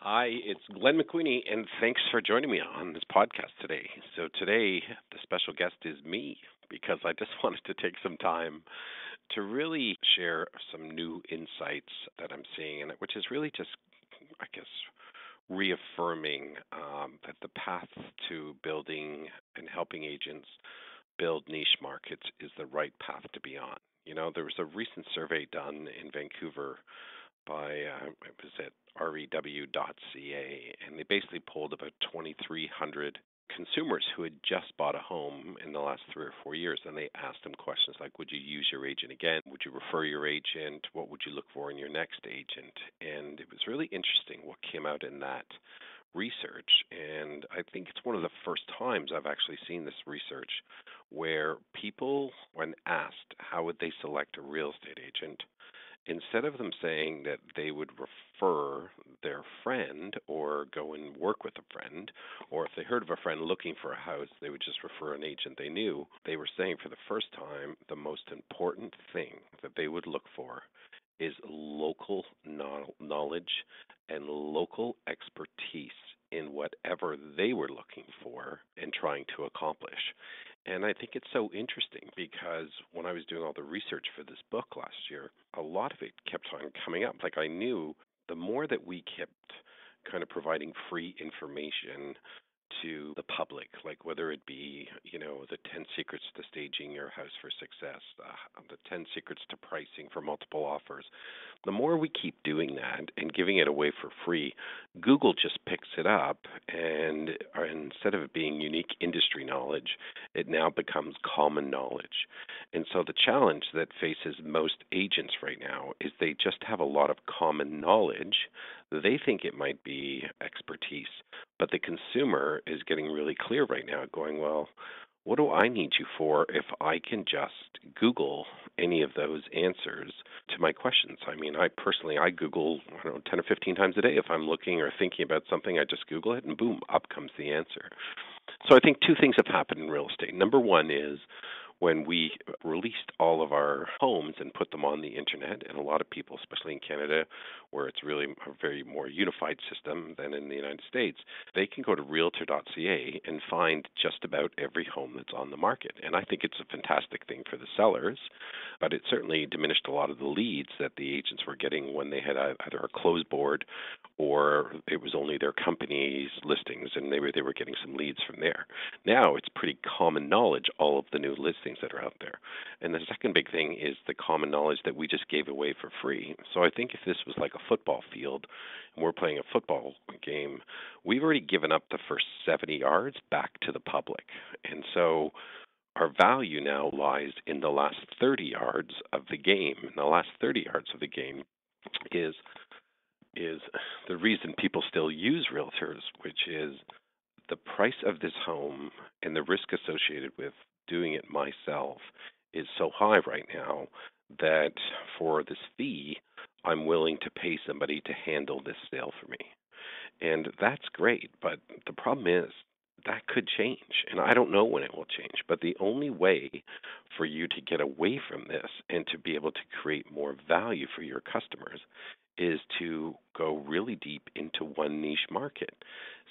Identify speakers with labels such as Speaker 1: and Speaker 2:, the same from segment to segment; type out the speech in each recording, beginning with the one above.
Speaker 1: Hi, it's Glenn McQueenie, and thanks for joining me on this podcast today. So, today, the special guest is me because I just wanted to take some time to really share some new insights that I'm seeing, and which is really just, I guess, reaffirming um, that the path to building and helping agents build niche markets is the right path to be on. You know, there was a recent survey done in Vancouver by uh, it was at rew.ca, and they basically polled about 2,300 consumers who had just bought a home in the last three or four years, and they asked them questions like, "Would you use your agent again? Would you refer your agent? What would you look for in your next agent?" And it was really interesting what came out in that research. And I think it's one of the first times I've actually seen this research where people, when asked how would they select a real estate agent, instead of them saying that they would refer their friend or go and work with a friend, or if they heard of a friend looking for a house, they would just refer an agent they knew, they were saying for the first time the most important thing that they would look for is local knowledge and local expertise in whatever they were looking for and trying to accomplish. And I think it's so interesting because when I was doing all the research for this book last year, a lot of it kept on coming up. Like I knew the more that we kept kind of providing free information to the public, like whether it be, you know, the 10 secrets to staging your house for success, uh, the 10 secrets to pricing for multiple offers. The more we keep doing that and giving it away for free, Google just picks it up and uh, instead of it being unique industry knowledge, it now becomes common knowledge. And so the challenge that faces most agents right now is they just have a lot of common knowledge. They think it might be expertise, but the consumer is getting really clear right now, going, well, what do I need you for if I can just Google any of those answers to my questions? I mean, I personally, I Google, I don't know, 10 or 15 times a day. If I'm looking or thinking about something, I just Google it and boom, up comes the answer. So I think two things have happened in real estate. Number one is when we released all of our homes and put them on the internet, and a lot of people, especially in Canada, where it's really a very more unified system than in the United States, they can go to realtor.ca and find just about every home that's on the market. And I think it's a fantastic thing for the sellers, but it certainly diminished a lot of the leads that the agents were getting when they had either a closed board or it was only their company's listings and they were they were getting some leads from there. Now it's pretty common knowledge all of the new listings that are out there. And the second big thing is the common knowledge that we just gave away for free. So I think if this was like a football field and we're playing a football game, we've already given up the first 70 yards back to the public. And so our value now lies in the last 30 yards of the game. And the last 30 yards of the game is is the reason people still use realtors, which is the price of this home and the risk associated with doing it myself is so high right now that for this fee, I'm willing to pay somebody to handle this sale for me. And that's great, but the problem is that could change. And I don't know when it will change. But the only way for you to get away from this and to be able to create more value for your customers is to go really deep into one niche market.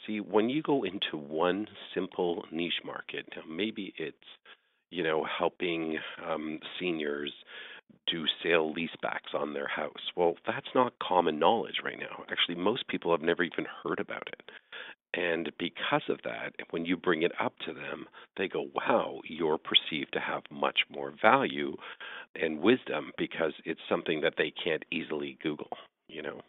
Speaker 1: See, when you go into one simple niche market, maybe it's you know helping um, seniors do sale leasebacks on their house. Well, that's not common knowledge right now. Actually, most people have never even heard about it. And because of that, when you bring it up to them, they go, wow, you're perceived to have much more value and wisdom because it's something that they can't easily Google you know?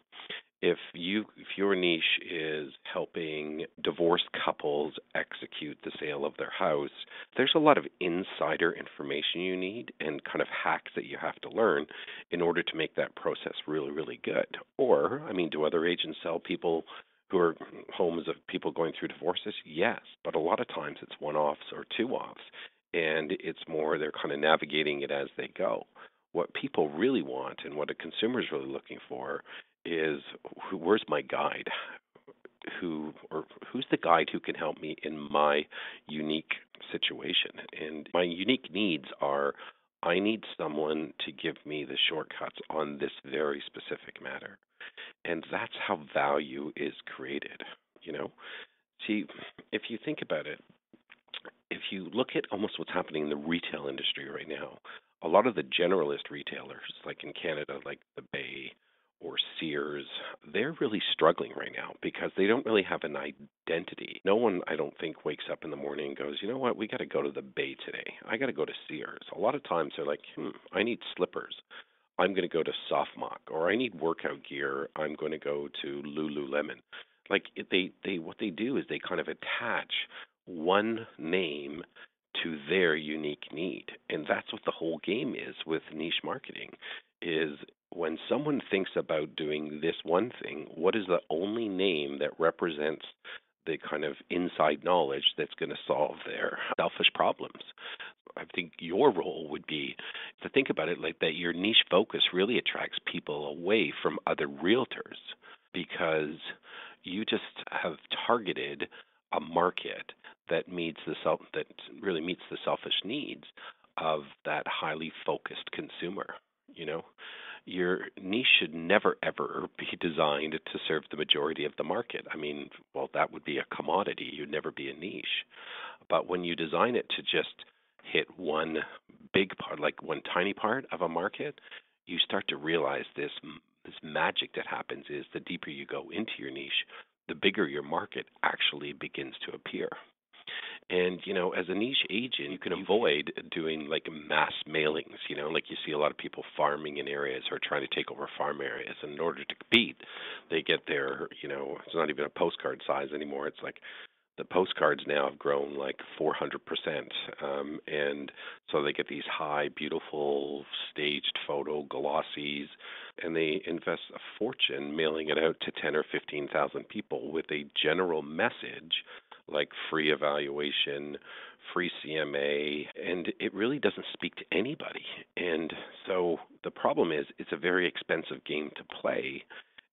Speaker 1: If you if your niche is helping divorced couples execute the sale of their house there's a lot of insider information you need and kind of hacks that you have to learn in order to make that process really really good. Or i mean do other agents sell people who are homes of people going through divorces? Yes but a lot of times it's one offs or two offs and it's more they're kind of navigating it as they go. What people really want and what a consumer is really looking for is where's my guide? Who or who's the guide who can help me in my unique situation? And my unique needs are I need someone to give me the shortcuts on this very specific matter. And that's how value is created, you know? See, if you think about it, if you look at almost what's happening in the retail industry right now, a lot of the generalist retailers, like in Canada, like the Bay or Sears, they're really struggling right now because they don't really have an identity. No one, I don't think, wakes up in the morning and goes, you know what, we got to go to the Bay today. I got to go to Sears. A lot of times they're like, hmm, I need slippers. I'm going to go to SoftMoc, or I need workout gear. I'm going to go to Lululemon. Like they, they, what they do is they kind of attach one name to their unique need, and that's what the whole game is with niche marketing. Is when someone thinks about doing this one thing, what is the only name that represents the kind of inside knowledge that's going to solve their selfish problems? I think your role would be to think about it like that your niche focus really attracts people away from other realtors because you just have targeted a market that meets the self that really meets the selfish needs of that highly focused consumer you know your niche should never ever be designed to serve the majority of the market. I mean, well, that would be a commodity. You'd never be a niche. But when you design it to just hit one big part, like one tiny part of a market, you start to realize this this magic that happens is the deeper you go into your niche, the bigger your market actually begins to appear. And you know, as a niche agent, you can avoid doing like mass mailings. You know, like you see a lot of people farming in areas or trying to take over farm areas. And in order to compete, they get their, you know, it's not even a postcard size anymore. It's like the postcards now have grown like 400%. Um, and so they get these high, beautiful, staged photo glossies, and they invest a fortune mailing it out to 10 or 15,000 people with a general message like free evaluation, free CMA, and it really doesn't speak to anybody. And so the problem is it's a very expensive game to play.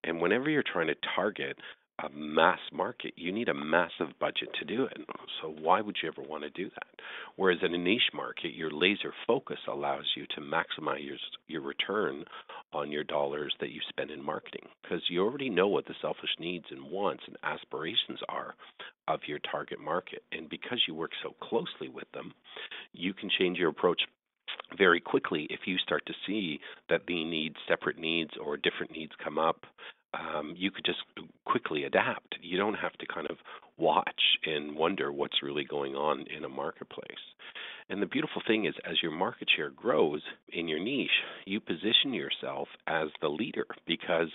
Speaker 1: And whenever you're trying to target a mass market, you need a massive budget to do it. So why would you ever want to do that? Whereas in a niche market, your laser focus allows you to maximize your your return on your dollars that you spend in marketing because you already know what the selfish needs and wants and aspirations are of your target market. And because you work so closely with them, you can change your approach very quickly if you start to see that the needs, separate needs, or different needs come up um, you could just quickly adapt. You don't have to kind of watch and wonder what's really going on in a marketplace. And the beautiful thing is, as your market share grows in your niche, you position yourself as the leader because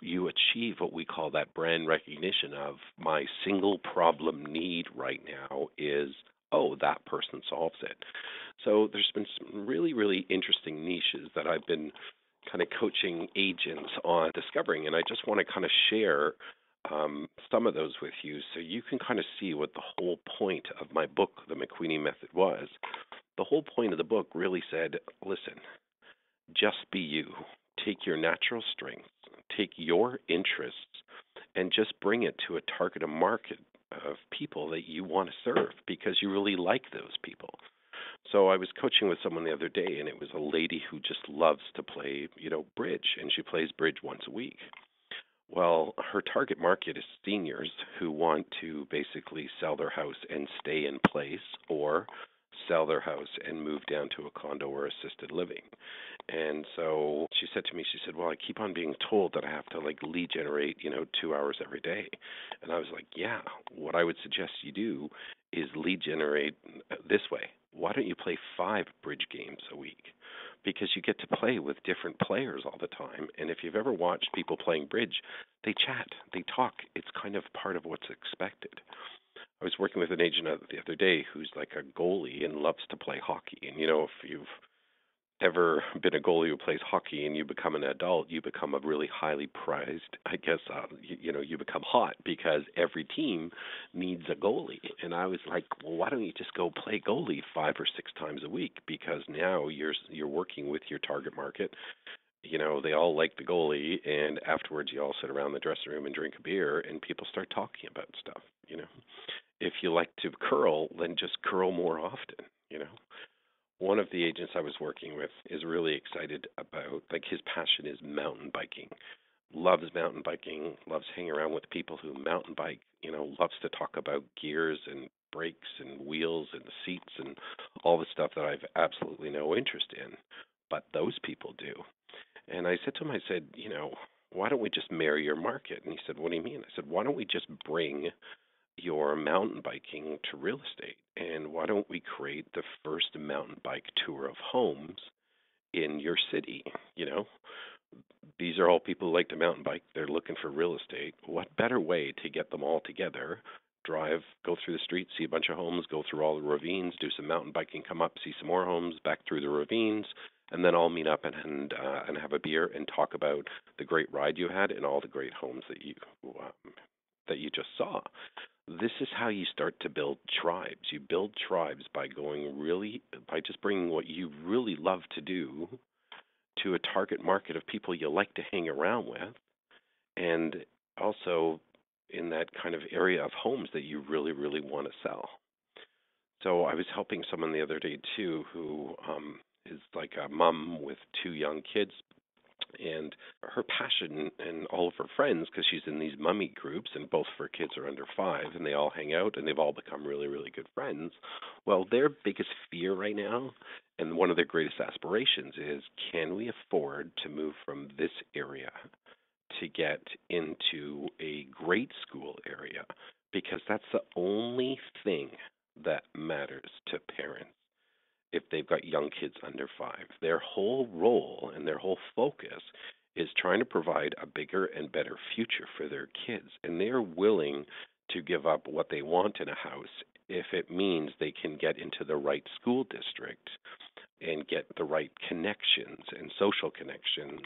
Speaker 1: you achieve what we call that brand recognition of my single problem need right now is oh, that person solves it. So there's been some really, really interesting niches that I've been kind of coaching agents on discovering. And I just want to kind of share um, some of those with you so you can kind of see what the whole point of my book, The McQueenie Method, was. The whole point of the book really said listen, just be you. Take your natural strengths, take your interests, and just bring it to a targeted market of people that you want to serve because you really like those people. So I was coaching with someone the other day, and it was a lady who just loves to play, you know, bridge, and she plays bridge once a week. Well, her target market is seniors who want to basically sell their house and stay in place, or sell their house and move down to a condo or assisted living. And so she said to me, she said, "Well, I keep on being told that I have to like lead generate, you know, 2 hours every day." And I was like, "Yeah, what I would suggest you do is lead generate this way why don't you play five bridge games a week? Because you get to play with different players all the time. And if you've ever watched people playing bridge, they chat, they talk. It's kind of part of what's expected. I was working with an agent the other day who's like a goalie and loves to play hockey. And you know, if you've ever been a goalie who plays hockey and you become an adult, you become a really highly prized. I guess uh, you, you know you become hot because every team needs a goalie. And I was like, well, why don't you just go play goalie five or six times a week? Because now you're you're working with your target market. You know, they all like the goalie, and afterwards you all sit around the dressing room and drink a beer, and people start talking about stuff. You know, if you like to curl, then just curl more often. You know one of the agents I was working with is really excited about like his passion is mountain biking. loves mountain biking, loves hanging around with people who mountain bike, you know, loves to talk about gears and brakes and wheels and seats and all the stuff that I've absolutely no interest in, but those people do. And I said to him, I said, you know, why don't we just marry your market? And he said, what do you mean? I said, why don't we just bring your mountain biking to real estate? And why don't we create the first mountain bike tour of homes in your city? You know, these are all people who like to mountain bike. They're looking for real estate. What better way to get them all together? Drive, go through the streets, see a bunch of homes, go through all the ravines, do some mountain biking, come up, see some more homes, back through the ravines, and then all meet up and and, uh, and have a beer and talk about the great ride you had and all the great homes that you um, that you just saw. This is how you start to build tribes. You build tribes by going really by just bringing what you really love to do to a target market of people you like to hang around with, and also in that kind of area of homes that you really really want to sell. So I was helping someone the other day too who um, is like a mom with two young kids and her passion and all of her friends because she's in these mummy groups and both of her kids are under five and they all hang out and they've all become really really good friends. Well their biggest fear right now and one of their greatest aspirations is can we afford to move from this area to get into a great school area? Because that's the only thing that matters to parents if they've got young kids under five. Their whole role and their whole focus is trying to provide a bigger and better future for their kids. And they're willing to give up what they want in a house if it means they can get into the right school district and get the right connections and social connections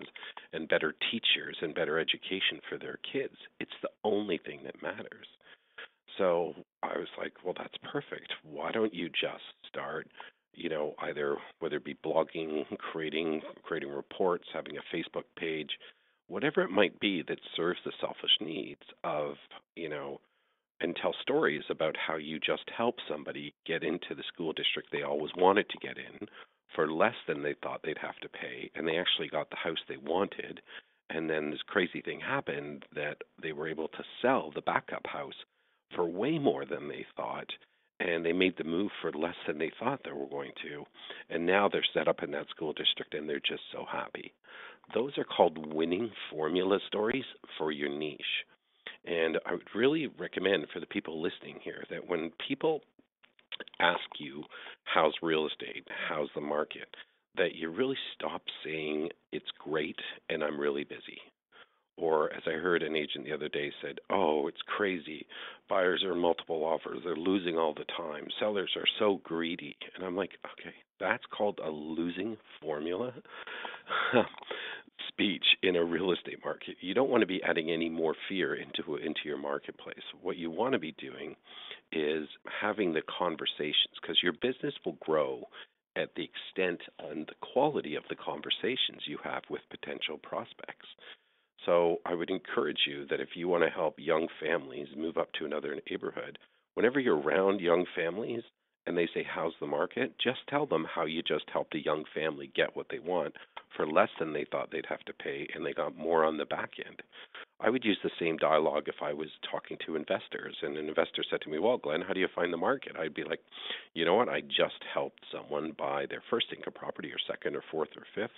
Speaker 1: and better teachers and better education for their kids. It's the only thing that matters. So I was like, well, that's perfect. Why don't you just start you know, either whether it be blogging, creating creating reports, having a Facebook page, whatever it might be that serves the selfish needs of, you know, and tell stories about how you just help somebody get into the school district they always wanted to get in for less than they thought they'd have to pay and they actually got the house they wanted and then this crazy thing happened that they were able to sell the backup house for way more than they thought and they made the move for less than they thought they were going to. And now they're set up in that school district and they're just so happy. Those are called winning formula stories for your niche. And I would really recommend for the people listening here that when people ask you, how's real estate, how's the market, that you really stop saying it's great and I'm really busy. Or, as I heard an agent the other day said, "Oh, it's crazy. Buyers are multiple offers. They're losing all the time. Sellers are so greedy." And I'm like, "Okay, that's called a losing formula." speech in a real estate market. You don't want to be adding any more fear into into your marketplace. What you want to be doing is having the conversations because your business will grow at the extent and the quality of the conversations you have with potential prospects. So I would encourage you that if you want to help young families move up to another neighborhood, whenever you're around young families and they say, How's the market? just tell them how you just helped a young family get what they want for less than they thought they'd have to pay and they got more on the back end. I would use the same dialogue if I was talking to investors and an investor said to me, Well, Glenn, how do you find the market? I'd be like, You know what? I just helped someone buy their first income property or second or fourth or fifth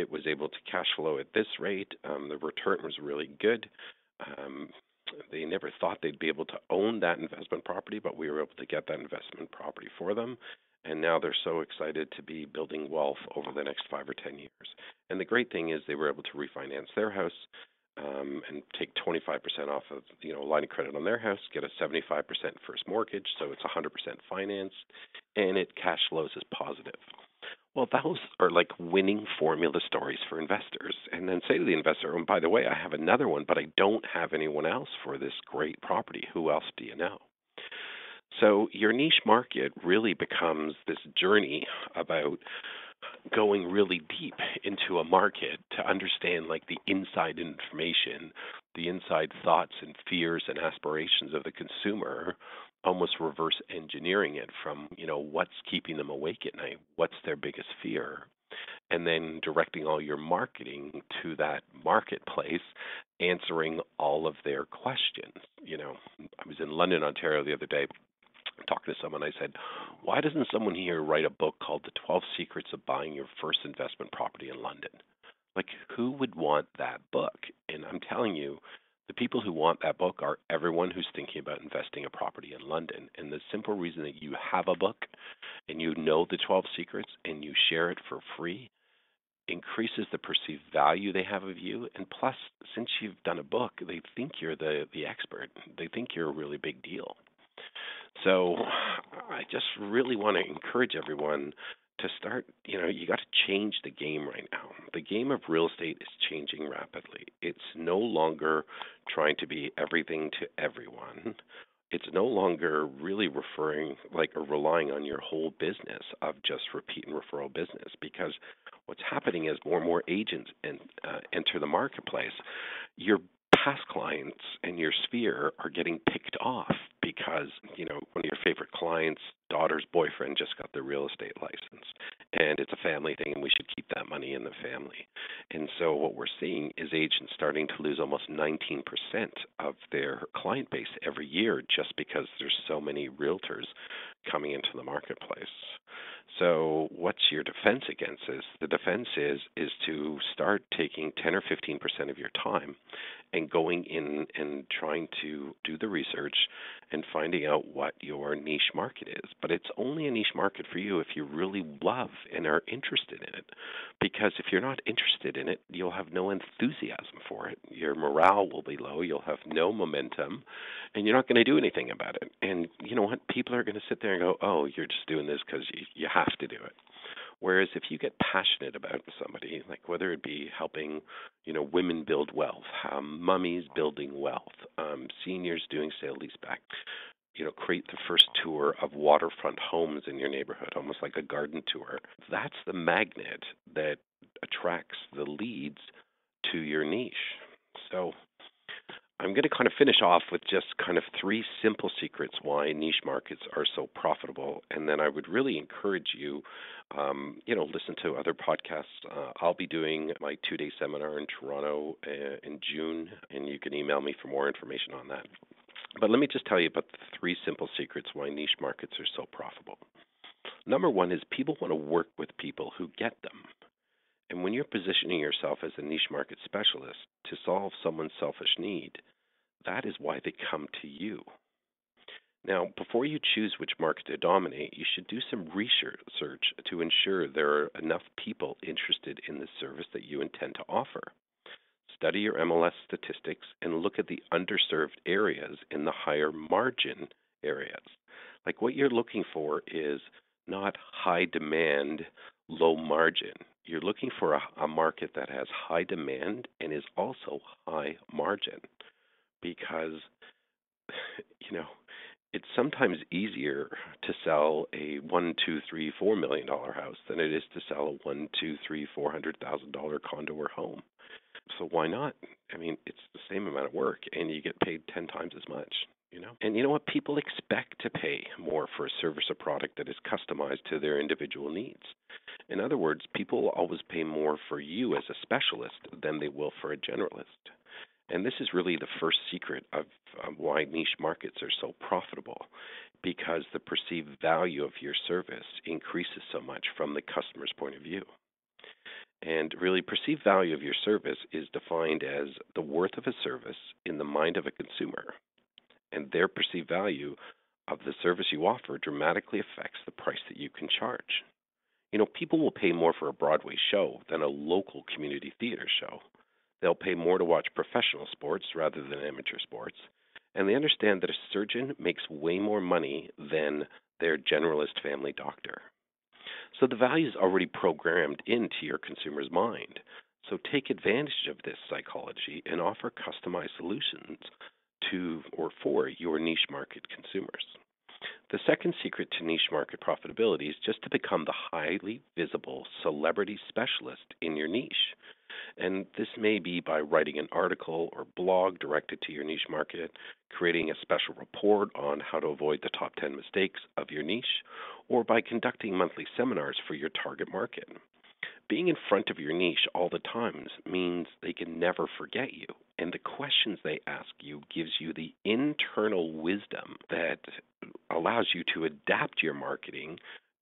Speaker 1: it was able to cash flow at this rate. Um, the return was really good. Um, they never thought they'd be able to own that investment property, but we were able to get that investment property for them. And now they're so excited to be building wealth over the next five or 10 years. And the great thing is they were able to refinance their house um, and take 25% off of you know line of credit on their house, get a 75% first mortgage, so it's 100% financed, and it cash flows as positive. Well, those are like winning formula stories for investors. And then say to the investor, oh, by the way, I have another one, but I don't have anyone else for this great property. Who else do you know? So your niche market really becomes this journey about going really deep into a market to understand like the inside information, the inside thoughts and fears and aspirations of the consumer almost reverse engineering it from you know what's keeping them awake at night what's their biggest fear and then directing all your marketing to that marketplace, answering all of their questions. You know, I was in London, Ontario the other day talking to someone. I said, Why doesn't someone here write a book called The 12 Secrets of Buying Your First Investment Property in London? Like, who would want that book? And I'm telling you, the people who want that book are everyone who's thinking about investing a property in London. And the simple reason that you have a book and you know the 12 secrets and you share it for free increases the perceived value they have of you. And plus, since you've done a book, they think you're the, the expert. They think you're a really big deal. So I just really want to encourage everyone to start, you know, you got to change the game right now. The game of real estate is changing rapidly. It's no longer trying to be everything to everyone. It's no longer really referring like or relying on your whole business of just repeat and referral business because what's happening is more and more agents uh, enter the marketplace. Your past clients and your sphere are getting picked off because you know one of your favorite clients daughter's boyfriend just got the real estate license and it's a family thing and we should keep that money in the family. And so what we're seeing is agents starting to lose almost 19% of their client base every year just because there's so many realtors coming into the marketplace. So what's your defense against this? The defense is is to start taking 10 or 15% of your time and going in and trying to do the research and finding out what your niche market is. But it's only a niche market for you if you really love and are interested in it. Because if you're not interested in it, you'll have no enthusiasm for it. Your morale will be low, you'll have no momentum, and you're not going to do anything about it. And you know what? People are going to sit there and go, oh, you're just doing this because you, you have to do it. Whereas if you get passionate about somebody, like whether it be helping, you know, women build wealth, um, mummies building wealth, um, seniors doing sale leaseback, you know, create the first tour of waterfront homes in your neighborhood, almost like a garden tour. That's the magnet that attracts the leads to your niche. So I'm going to kind of finish off with just kind of three simple secrets why niche markets are so profitable, and then I would really encourage you, um, you know, listen to other podcasts. Uh, I'll be doing my two-day seminar in Toronto uh, in June, and you can email me for more information on that. But let me just tell you about the three simple secrets why niche markets are so profitable. Number one is people want to work with people who get them. And when you're positioning yourself as a niche market specialist to solve someone's selfish need, that is why they come to you. Now, before you choose which market to dominate, you should do some research to ensure there are enough people interested in the service that you intend to offer. Study your MLS statistics and look at the underserved areas in the higher margin areas. Like what you're looking for is not high demand, low margin. You're looking for a, a market that has high demand and is also high margin because you know it's sometimes easier to sell a one, two, three, four million dollar house than it is to sell a one, two, three, four hundred thousand dollar condo or home. So why not? I mean, it's the same amount of work, and you get paid ten times as much. You know, and you know what? People expect to pay more for a service or product that is customized to their individual needs. In other words, people will always pay more for you as a specialist than they will for a generalist. And this is really the first secret of um, why niche markets are so profitable because the perceived value of your service increases so much from the customer's point of view. And really, perceived value of your service is defined as the worth of a service in the mind of a consumer. And their perceived value of the service you offer dramatically affects the price that you can charge. You know, people will pay more for a Broadway show than a local community theater show. They'll pay more to watch professional sports rather than amateur sports. And they understand that a surgeon makes way more money than their generalist family doctor. So the value is already programmed into your consumer's mind. So take advantage of this psychology and offer customized solutions to or for your niche market consumers. The second secret to niche market profitability is just to become the highly visible celebrity specialist in your niche. And this may be by writing an article or blog directed to your niche market, creating a special report on how to avoid the top 10 mistakes of your niche, or by conducting monthly seminars for your target market. Being in front of your niche all the times means they can never forget you. And the questions they ask you gives you the internal wisdom that allows you to adapt your marketing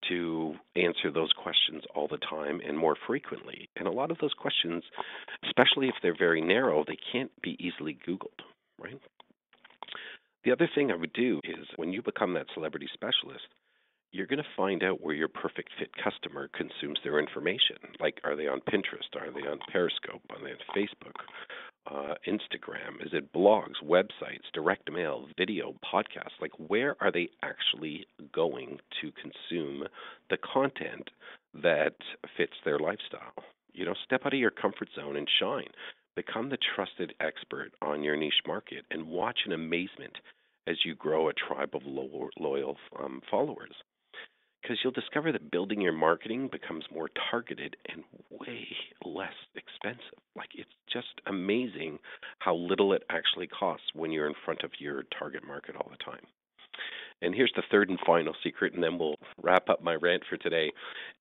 Speaker 1: to answer those questions all the time and more frequently. And a lot of those questions, especially if they're very narrow, they can't be easily Googled, right? The other thing I would do is when you become that celebrity specialist, you're going to find out where your perfect fit customer consumes their information. Like, are they on Pinterest? Are they on Periscope? Are they on Facebook? Uh, Instagram? Is it blogs, websites, direct mail, video, podcasts? Like, where are they actually going to consume the content that fits their lifestyle? You know, step out of your comfort zone and shine. Become the trusted expert on your niche market and watch in amazement as you grow a tribe of loyal um, followers because you'll discover that building your marketing becomes more targeted and way less expensive. Like it's just amazing how little it actually costs when you're in front of your target market all the time. And here's the third and final secret, and then we'll wrap up my rant for today.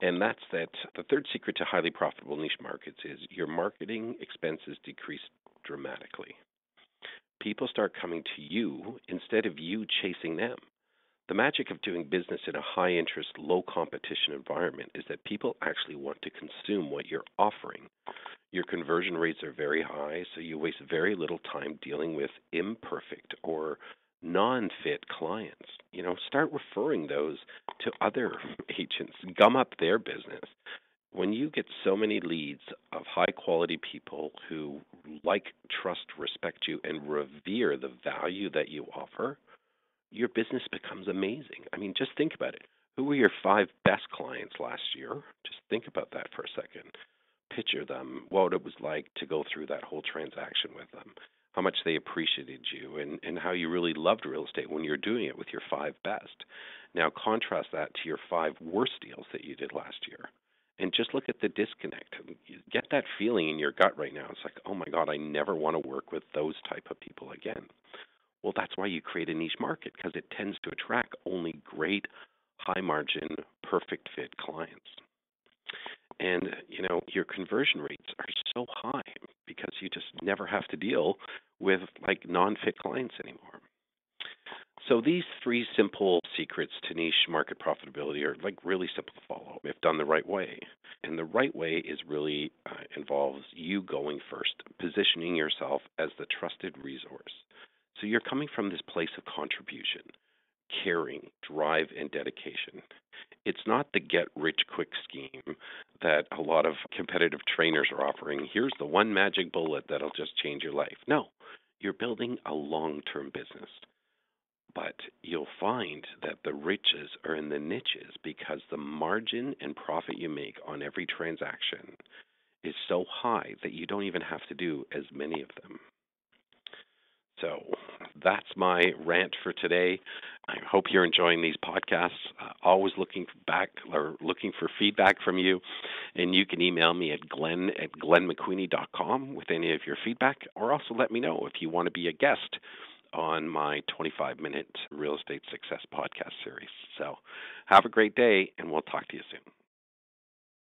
Speaker 1: And that's that the third secret to highly profitable niche markets is your marketing expenses decrease dramatically. People start coming to you instead of you chasing them. The magic of doing business in a high interest, low competition environment is that people actually want to consume what you're offering. Your conversion rates are very high, so you waste very little time dealing with imperfect or non fit clients. You know, start referring those to other agents, gum up their business. When you get so many leads of high quality people who like, trust, respect you, and revere the value that you offer, your business becomes amazing. I mean, just think about it. Who were your five best clients last year? Just think about that for a second. Picture them, what it was like to go through that whole transaction with them, how much they appreciated you, and, and how you really loved real estate when you're doing it with your five best. Now, contrast that to your five worst deals that you did last year. And just look at the disconnect. Get that feeling in your gut right now. It's like, oh my God, I never want to work with those type of people again. Well, that's why you create a niche market because it tends to attract only great, high margin, perfect fit clients. And you know your conversion rates are so high because you just never have to deal with like non-fit clients anymore. So these three simple secrets to niche market profitability are like really simple to follow if done the right way. And the right way is really uh, involves you going first, positioning yourself as the trusted resource so you're coming from this place of contribution, caring, drive, and dedication. It's not the get rich quick scheme that a lot of competitive trainers are offering. Here's the one magic bullet that'll just change your life. No, you're building a long term business. But you'll find that the riches are in the niches because the margin and profit you make on every transaction is so high that you don't even have to do as many of them. So that's my rant for today. I hope you're enjoying these podcasts. Uh, always looking back or looking for feedback from you. And you can email me at glenn at glennmcqueenie.com with any of your feedback, or also let me know if you want to be a guest on my 25 minute real estate success podcast series. So have a great day, and we'll talk to you soon.